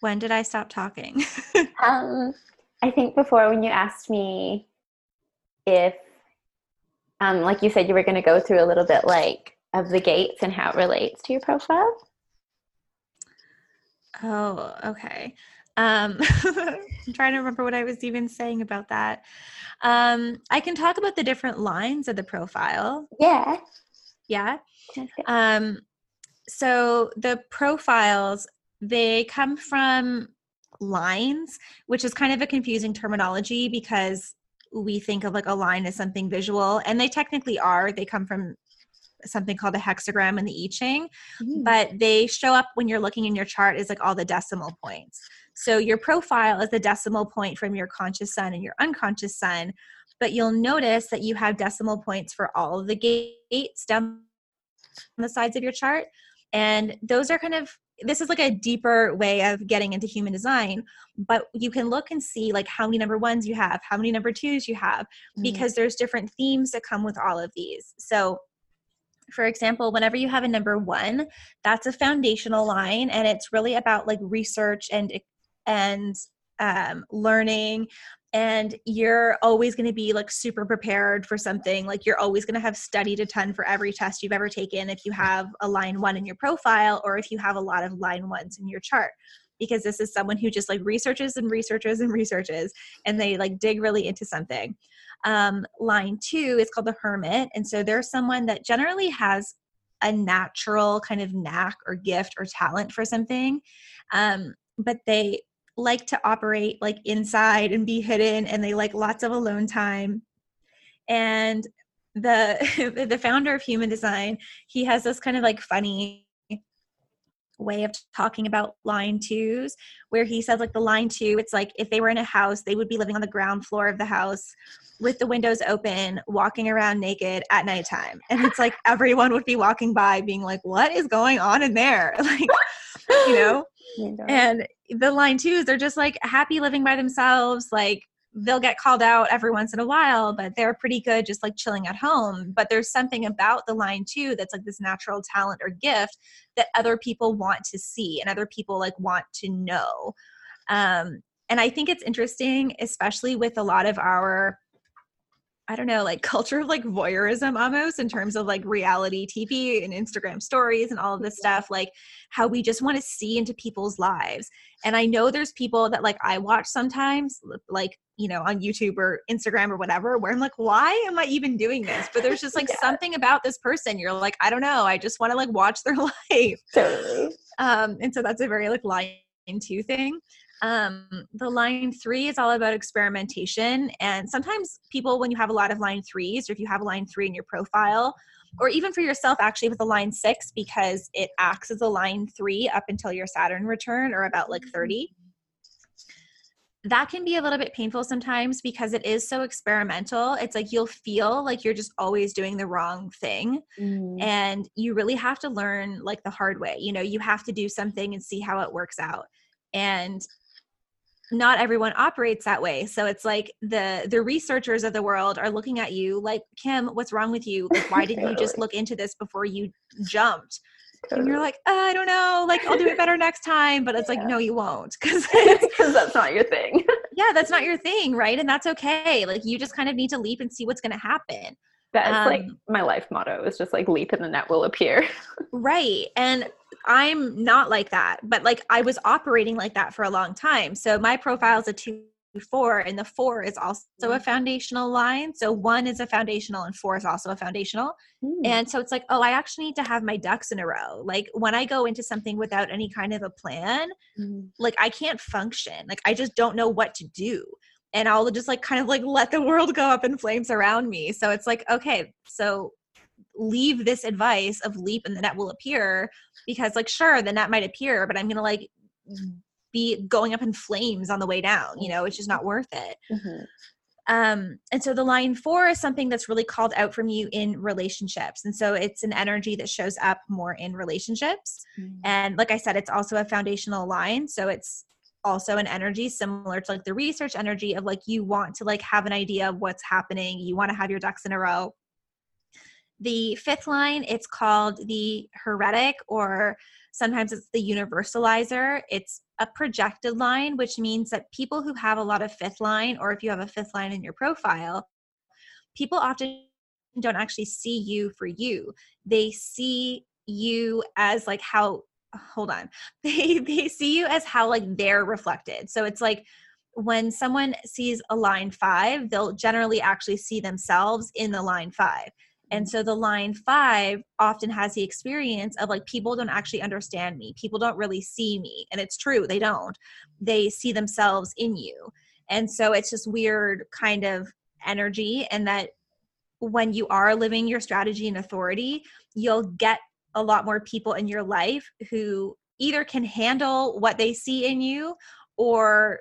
When did I stop talking? *laughs* um, I think before when you asked me if, um, like you said, you were going to go through a little bit like of the gates and how it relates to your profile. Oh, okay. Um, *laughs* I'm trying to remember what I was even saying about that. Um, I can talk about the different lines of the profile. Yeah. Yeah. Um, so the profiles, they come from lines, which is kind of a confusing terminology because we think of like a line as something visual, and they technically are. They come from something called a hexagram in the I Ching, mm. but they show up when you're looking in your chart as like all the decimal points. So your profile is the decimal point from your conscious sun and your unconscious sun, but you'll notice that you have decimal points for all of the gates down on the sides of your chart. And those are kind of this is like a deeper way of getting into human design but you can look and see like how many number ones you have how many number twos you have mm-hmm. because there's different themes that come with all of these so for example, whenever you have a number one, that's a foundational line, and it's really about like research and and um, learning and you're always going to be like super prepared for something like you're always going to have studied a ton for every test you've ever taken if you have a line one in your profile or if you have a lot of line ones in your chart. Because this is someone who just like researches and researches and researches and they like dig really into something. Um, line two is called the hermit and so they're someone that generally has a natural kind of knack or gift or talent for something um, but they like to operate like inside and be hidden and they like lots of alone time. And the *laughs* the founder of human design he has this kind of like funny way of talking about line twos where he says like the line two it's like if they were in a house they would be living on the ground floor of the house with the windows open walking around naked at nighttime. And it's like *laughs* everyone would be walking by being like what is going on in there? *laughs* Like you know? And the line twos they're just like happy living by themselves like they'll get called out every once in a while, but they're pretty good just like chilling at home. But there's something about the line two that's like this natural talent or gift that other people want to see and other people like want to know. Um, and I think it's interesting, especially with a lot of our I don't know, like culture of like voyeurism almost in terms of like reality TV and Instagram stories and all of this stuff, like how we just want to see into people's lives. And I know there's people that like I watch sometimes, like, you know, on YouTube or Instagram or whatever, where I'm like, why am I even doing this? But there's just *laughs* like yeah. something about this person. You're like, I don't know. I just want to like watch their *laughs* life. Totally. Um, and so that's a very like line two thing. Um, the line three is all about experimentation. And sometimes people, when you have a lot of line threes, or if you have a line three in your profile, or even for yourself, actually, with a line six, because it acts as a line three up until your Saturn return, or about like 30 that can be a little bit painful sometimes because it is so experimental. It's like you'll feel like you're just always doing the wrong thing. Mm. And you really have to learn like the hard way. You know, you have to do something and see how it works out. And not everyone operates that way. So it's like the the researchers of the world are looking at you like kim what's wrong with you? Like why didn't you just *laughs* look into this before you jumped? Totally. and you're like oh, i don't know. Like i'll do it better next time. But it's yeah. like no you won't. *laughs* Because *laughs* that's not your thing. Yeah that's not your thing right? And that's okay. Like you just kind of need to leap and see what's going to happen. That's um, like my life motto is just like leap and the net will appear. Right. And I'm not like that, but like I was operating like that for a long time. So my profile is a two four and the four is also a mm. foundational line so one is a foundational and four is also a foundational mm. and so it's like oh i actually need to have my ducks in a row like when i go into something without any kind of a plan mm. like i can't function like i just don't know what to do and i'll just like kind of like let the world go up in flames around me so it's like okay so leave this advice of leap and the net will appear because like sure the net might appear but i'm gonna like be going up in flames on the way down you know it's just not worth it mm-hmm. um and so the line four is something that's really called out from you in relationships and so it's an energy that shows up more in relationships mm-hmm. and like i said it's also a foundational line so it's also an energy similar to like the research energy of like you want to like have an idea of what's happening you want to have your ducks in a row the fifth line, it's called the heretic, or sometimes it's the universalizer. It's a projected line, which means that people who have a lot of fifth line, or if you have a fifth line in your profile, people often don't actually see you for you. They see you as like how hold on *laughs* they they see you as how like they're reflected so it's like when someone sees a line five they'll generally actually see themselves in the line five and so the line five often has the experience of like, people don't actually understand me. People don't really see me. And it's true, they don't. They see themselves in you. And so it's just weird kind of energy. And that when you are living your strategy and authority, you'll get a lot more people in your life who either can handle what they see in you or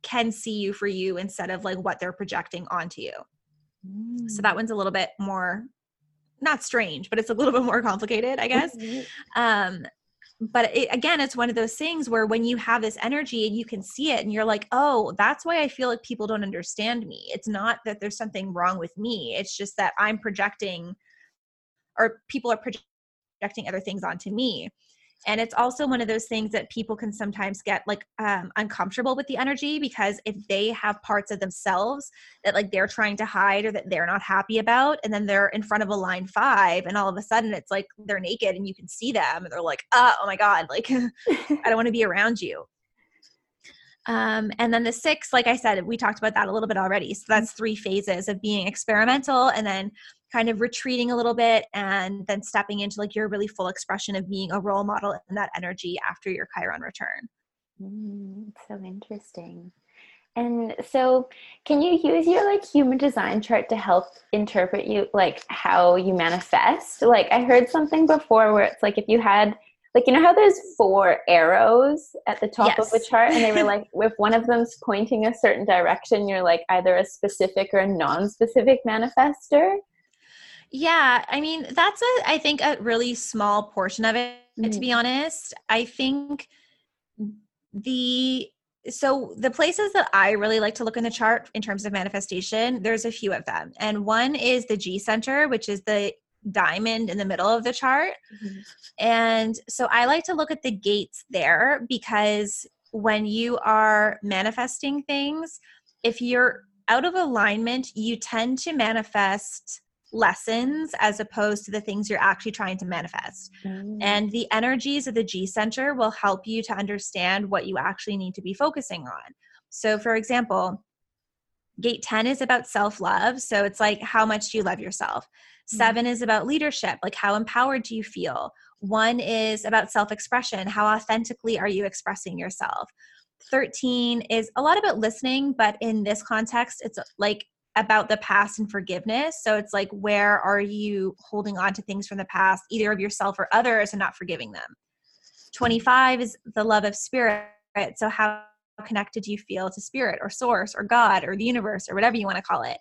can see you for you instead of like what they're projecting onto you. Mm. So that mm. one's a little bit more not strange, but it's a little bit more complicated, I guess. Mm-hmm. Um, but it, again, it's one of those things where when you have this energy and you can see it and you're like, oh, that's why I feel like people don't understand me. It's not that there's something wrong with me. It's just that I'm projecting or people are projecting other things onto me and it's also one of those things that people can sometimes get like um, uncomfortable with the energy because if they have parts of themselves that like they're trying to hide or that they're not happy about and then they're in front of a line five and all of a sudden it's like they're naked and you can see them and they're like oh, oh my god like *laughs* i don't want to be around you um, and then the six, like I said, we talked about that a little bit already. So that's three phases of being experimental and then kind of retreating a little bit and then stepping into like your really full expression of being a role model in that energy after your Chiron return. Mm, so interesting. And so, can you use your like human design chart to help interpret you like how you manifest? Like I heard something before where it's like if you had like you know how there's four arrows at the top Yes. of the chart and they were *laughs* like if one of them's pointing a certain direction you're like either a specific or a non-specific manifester Yeah, I mean, that's a I think a really small portion of it to mm. be honest. I think the so the places that I really like to look in the chart in terms of manifestation, there's a few of them. And one is the G center, which is the diamond in the middle of the chart. Mm-hmm. And so I like to look at the gates there because when you are manifesting things, if you're out of alignment, you tend to manifest lessons as opposed to the things you're actually trying to manifest. Mm. And the energies of the G center will help you to understand what you actually need to be focusing on. So, for example, gate 10 is about self love. So, it's like, how much do you love yourself? Mm. Seven is about leadership, like, how empowered do you feel? One is about self expression. How authentically are you expressing yourself? 13 is a lot about listening, but in this context, it's like about the past and forgiveness. So it's like, where are you holding on to things from the past, either of yourself or others, and not forgiving them? 25 is the love of spirit. So, how connected do you feel to spirit or source or God or the universe or whatever you want to call it?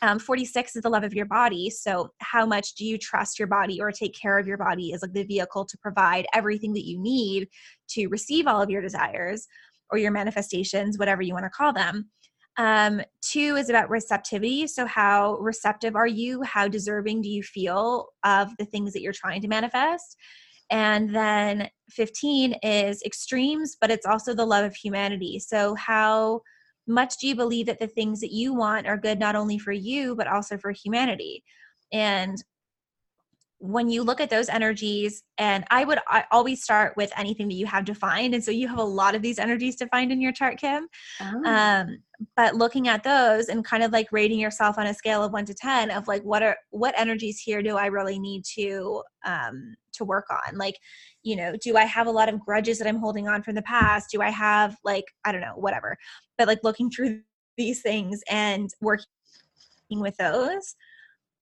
Um, 46 is the love of your body. So, how much do you trust your body or take care of your body as like the vehicle to provide everything that you need to receive all of your desires or your manifestations, whatever you want to call them? Um, two is about receptivity. So, how receptive are you? How deserving do you feel of the things that you're trying to manifest? And then 15 is extremes, but it's also the love of humanity. So, how much do you believe that the things that you want are good not only for you, but also for humanity? And when you look at those energies, and I would I always start with anything that you have defined. And so you have a lot of these energies defined in your chart, Kim. Oh. Um, but looking at those and kind of like rating yourself on a scale of one to ten of like what are what energies here do I really need to um to work on? Like, you know, do I have a lot of grudges that I'm holding on from the past? Do I have like, I don't know, whatever. But like looking through these things and working with those.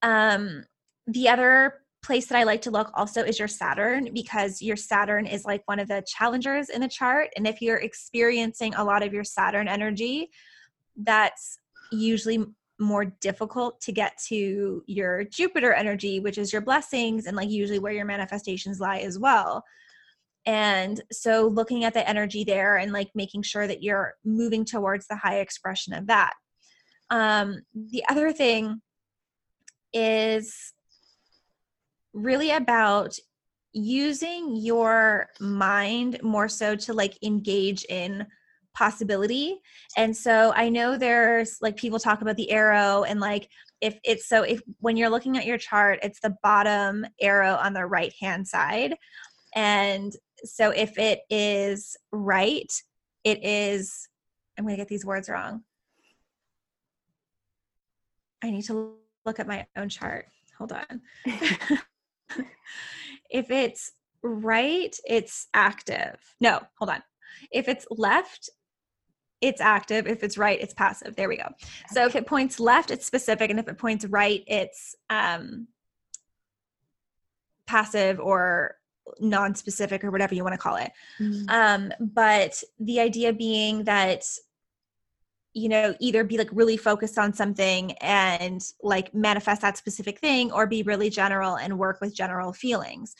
Um the other place that I like to look also is your Saturn because your Saturn is like one of the challengers in the chart. And if you're experiencing a lot of your Saturn energy, that's usually more difficult to get to your Jupiter energy, which is your blessings and like usually where your manifestations lie as well. And so looking at the energy there and like making sure that you're moving towards the high expression of that. Um, the other thing is really about using your mind more so to like engage in possibility. And so I know there's like people talk about the arrow and like if it's so if when you're looking at your chart, it's the bottom arrow on the right hand side. And so if it is right, it is I'm going to get these words wrong. I need to look at my own chart. Hold on. *laughs* *laughs* if it's right, it's active. No, hold on. If it's left, it's active. If it's right, it's passive. There we go. So if it points left, it's specific, and if it points right, it's um, passive or non-specific or whatever you want to call it. Mm. Um, but the idea being that you know either be like really focused on something and like manifest that specific thing or be really general and work with general feelings.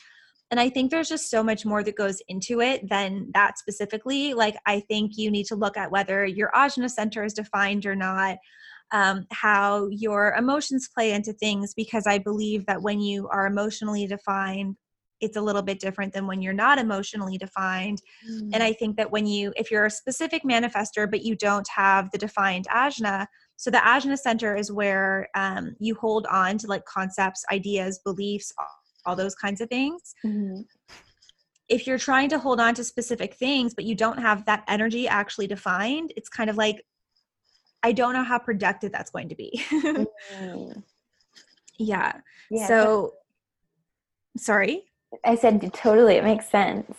And i think there's just so much more that goes into it than that specifically. Like i think you need to look at whether your ajna center is defined or not um, how your emotions play into things because i believe that when you are emotionally defined it's a little bit different than when you're not emotionally defined and I think that when you, if you're a specific manifester, but you don't have the defined ajna, so the ajna center is where um, you hold on to like concepts, ideas, beliefs, all, all those kinds of things. Mhm. If you're trying to hold on to specific things, but you don't have that energy actually defined, it's kind of like, I don't know how productive that's going to be. *laughs* Mm. yeah. Yeah, So, sorry. I said totally. It makes sense.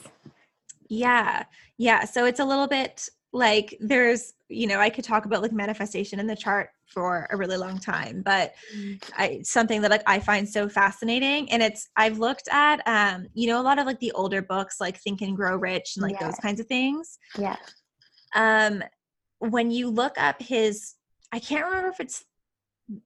Yeah. Yeah. So it's a little bit like there's you know i could talk about like manifestation in the chart for a really long time but mm. i something that like i find so fascinating and it's i've looked at um you know a lot of like the older books like think and grow rich and like yeah. those kinds of things yeah um when you look up his i can't remember if it's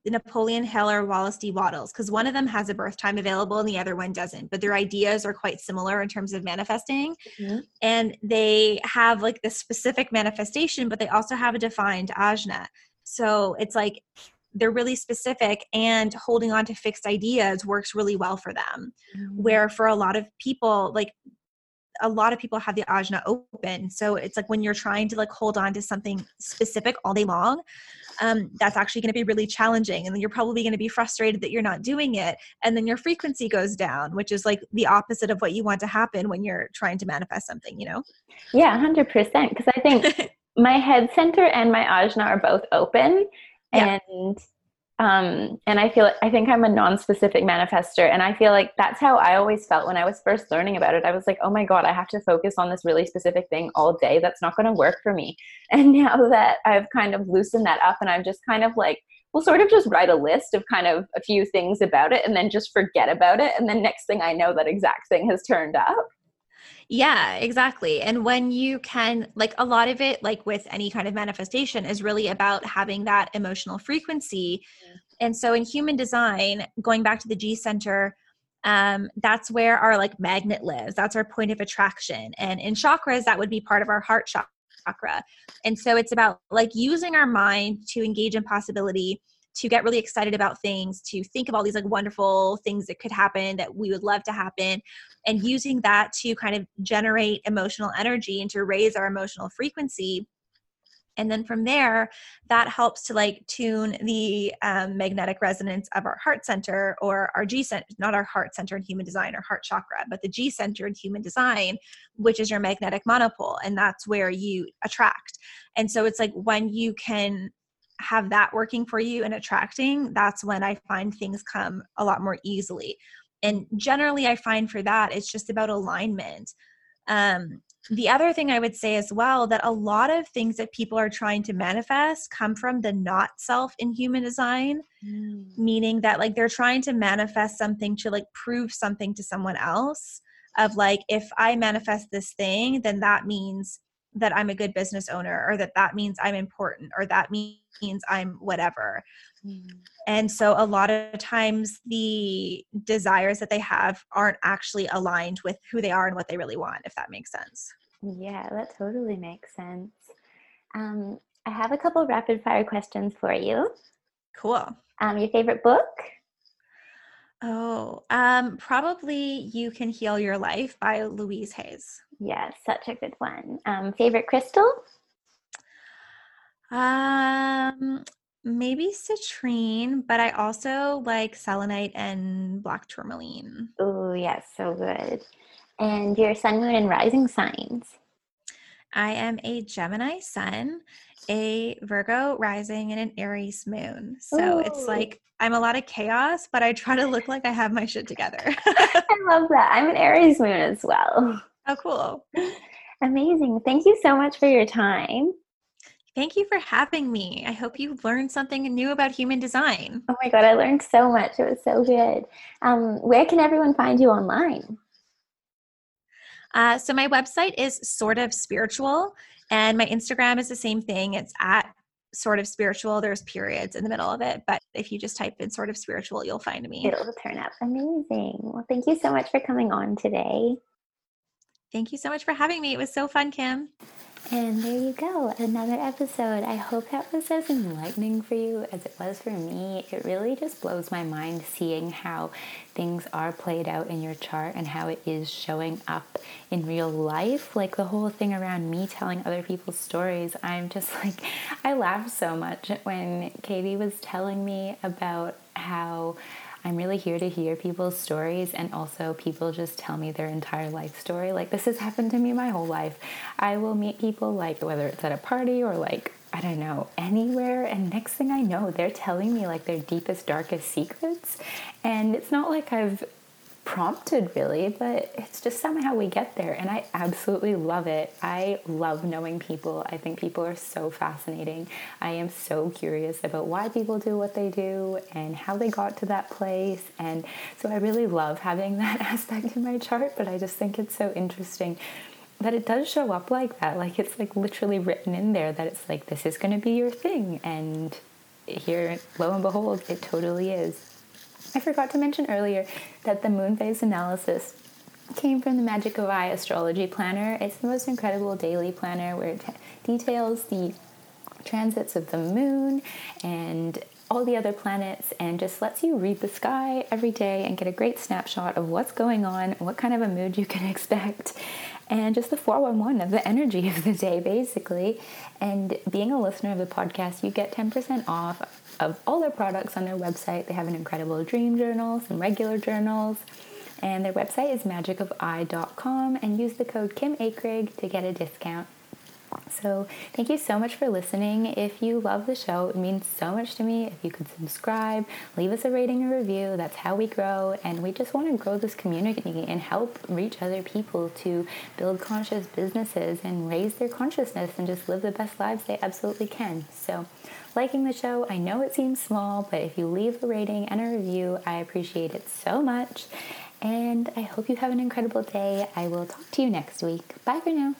Napoleon Hill or Wallace D. Wattles, because one of them has a birth time available and the other one doesn't, but their ideas are quite similar in terms of manifesting. Mm-hmm. And they have like the specific manifestation, but they also have a defined ajna. So it's like they're really specific and holding on to fixed ideas works really well for them. Mm-hmm. Where for a lot of people, like a lot of people have the ajna open so it's like when you're trying to like hold on to something specific all day long um, that's actually going to be really challenging and then you're probably going to be frustrated that you're not doing it and then your frequency goes down which is like the opposite of what you want to happen when you're trying to manifest something you know yeah 100% because i think *laughs* my head center and my ajna are both open yeah. and um, and I feel I think I'm a non-specific manifester, and I feel like that's how I always felt when I was first learning about it. I was like, oh my god, I have to focus on this really specific thing all day. That's not going to work for me. *laughs* And now that I've kind of loosened that up, and I'm just kind of like, we'll sort of just write a list of kind of a few things about it, and then just forget about it, and then next thing I know, that exact thing has turned up. Yeah, exactly. And when you can, like a lot of it, like with any kind of manifestation, is really about having that emotional frequency. And so in human design, going back to the G center, um, that's where our like magnet lives. That's our point of attraction. And in chakras, that would be part of our heart chakra. And so it's about like using our mind to engage in possibility to get really excited about things, to think of all these like wonderful things that could happen that we would love to happen, and using that to kind of generate emotional energy and to raise our emotional frequency. And then from there, that helps to like tune the um, magnetic resonance of our heart center or our G center, not our heart center in human design or heart chakra, but the G center in human design, which is your magnetic monopole. And that's where you attract. And so it's like when you can have that working for you and attracting, that's when I find things come a lot more easily. And generally, I find for that, it's just about alignment. Um, the other thing I would say as well that a lot of things that people are trying to manifest come from the not self in human design, mm. meaning that like they're trying to manifest something to like prove something to someone else. Of like, if I manifest this thing, then that means that I'm a good business owner or that that means I'm important or that means I'm whatever. Mm. And so a lot of times the desires that they have aren't actually aligned with who they are and what they really want, if that makes sense. Yeah, that totally makes sense. Um, I have a couple rapid fire questions for you. Cool. Um, your favorite book? Oh, um, probably You Can Heal Your Life by Louise Hayes. Yeah, such a good one. Um, favorite crystal? Um, maybe citrine, but I also like selenite and black tourmaline. Oh, yes, so good. And your sun, moon, and rising signs? I am a Gemini sun, a Virgo rising, and an Aries moon. So Ooh. it's like I'm a lot of chaos, but I try to look like I have my shit together. *laughs* I love that. I'm an Aries moon as well. *laughs* Oh, cool. Amazing. Thank you so much for your time. Thank you for having me. I hope you learned something new about human design. Oh my God, I learned so much. It was so good. Um, where can everyone find you online? Uh, so, my website is sort of spiritual, and my Instagram is the same thing. It's at sort of spiritual. There's periods in the middle of it, but if you just type in sort of spiritual, you'll find me. It'll turn up. Amazing. Well, thank you so much for coming on today. Thank you so much for having me. It was so fun, Kim. And there you go, another episode. I hope that was as enlightening for you as it was for me. It really just blows my mind seeing how things are played out in your chart and how it is showing up in real life. Like the whole thing around me telling other people's stories, I'm just *laughs* like, I laughed so much when Katie was telling me about how I'm really here to hear people's stories and also people just tell me their entire life story. Like, this has happened to me my whole life. I will meet people, like, whether it's at a party or, like, I don't know, anywhere. And next thing I know, they're telling me, like, their deepest, darkest secrets. And it's not like I've prompted really, but it's just somehow we get there. And I absolutely love it. I love knowing people. I think people are so fascinating. I am so curious about why people do what they do and how they got to that place. And so I really love having *laughs* that aspect in my chart, but I just think it's so interesting that it does show up like that. Like it's like literally written in there that it's like, this is going to be your thing. And here, lo and behold, it totally is. I forgot to mention earlier that the moon phase analysis came from the Magic of I astrology planner. It's the most incredible daily planner where it details the transits of the moon and all the other planets and just lets you read the sky every day and get a great snapshot of what's going on, what kind of a mood you can *laughs* expect, and just the 411 of the energy of the day, basically. And being a listener of the podcast, you get 10% off of all their products on their website. They have an incredible dream journal, some regular journals, and their website is magicofI.com and use the code Kim Akrig to get a discount. So, thank you so much for listening. If you love the show, it means so much to me. If you could subscribe, leave us a rating and review, that's how we grow. And we just want to grow this community and help reach other people to build conscious businesses and raise their consciousness and just live the best lives they absolutely can. So, liking the show, I know it seems small, but if you leave a rating and a review, I appreciate it so much. And I hope you have an incredible day. I will talk to you next week. Bye for now.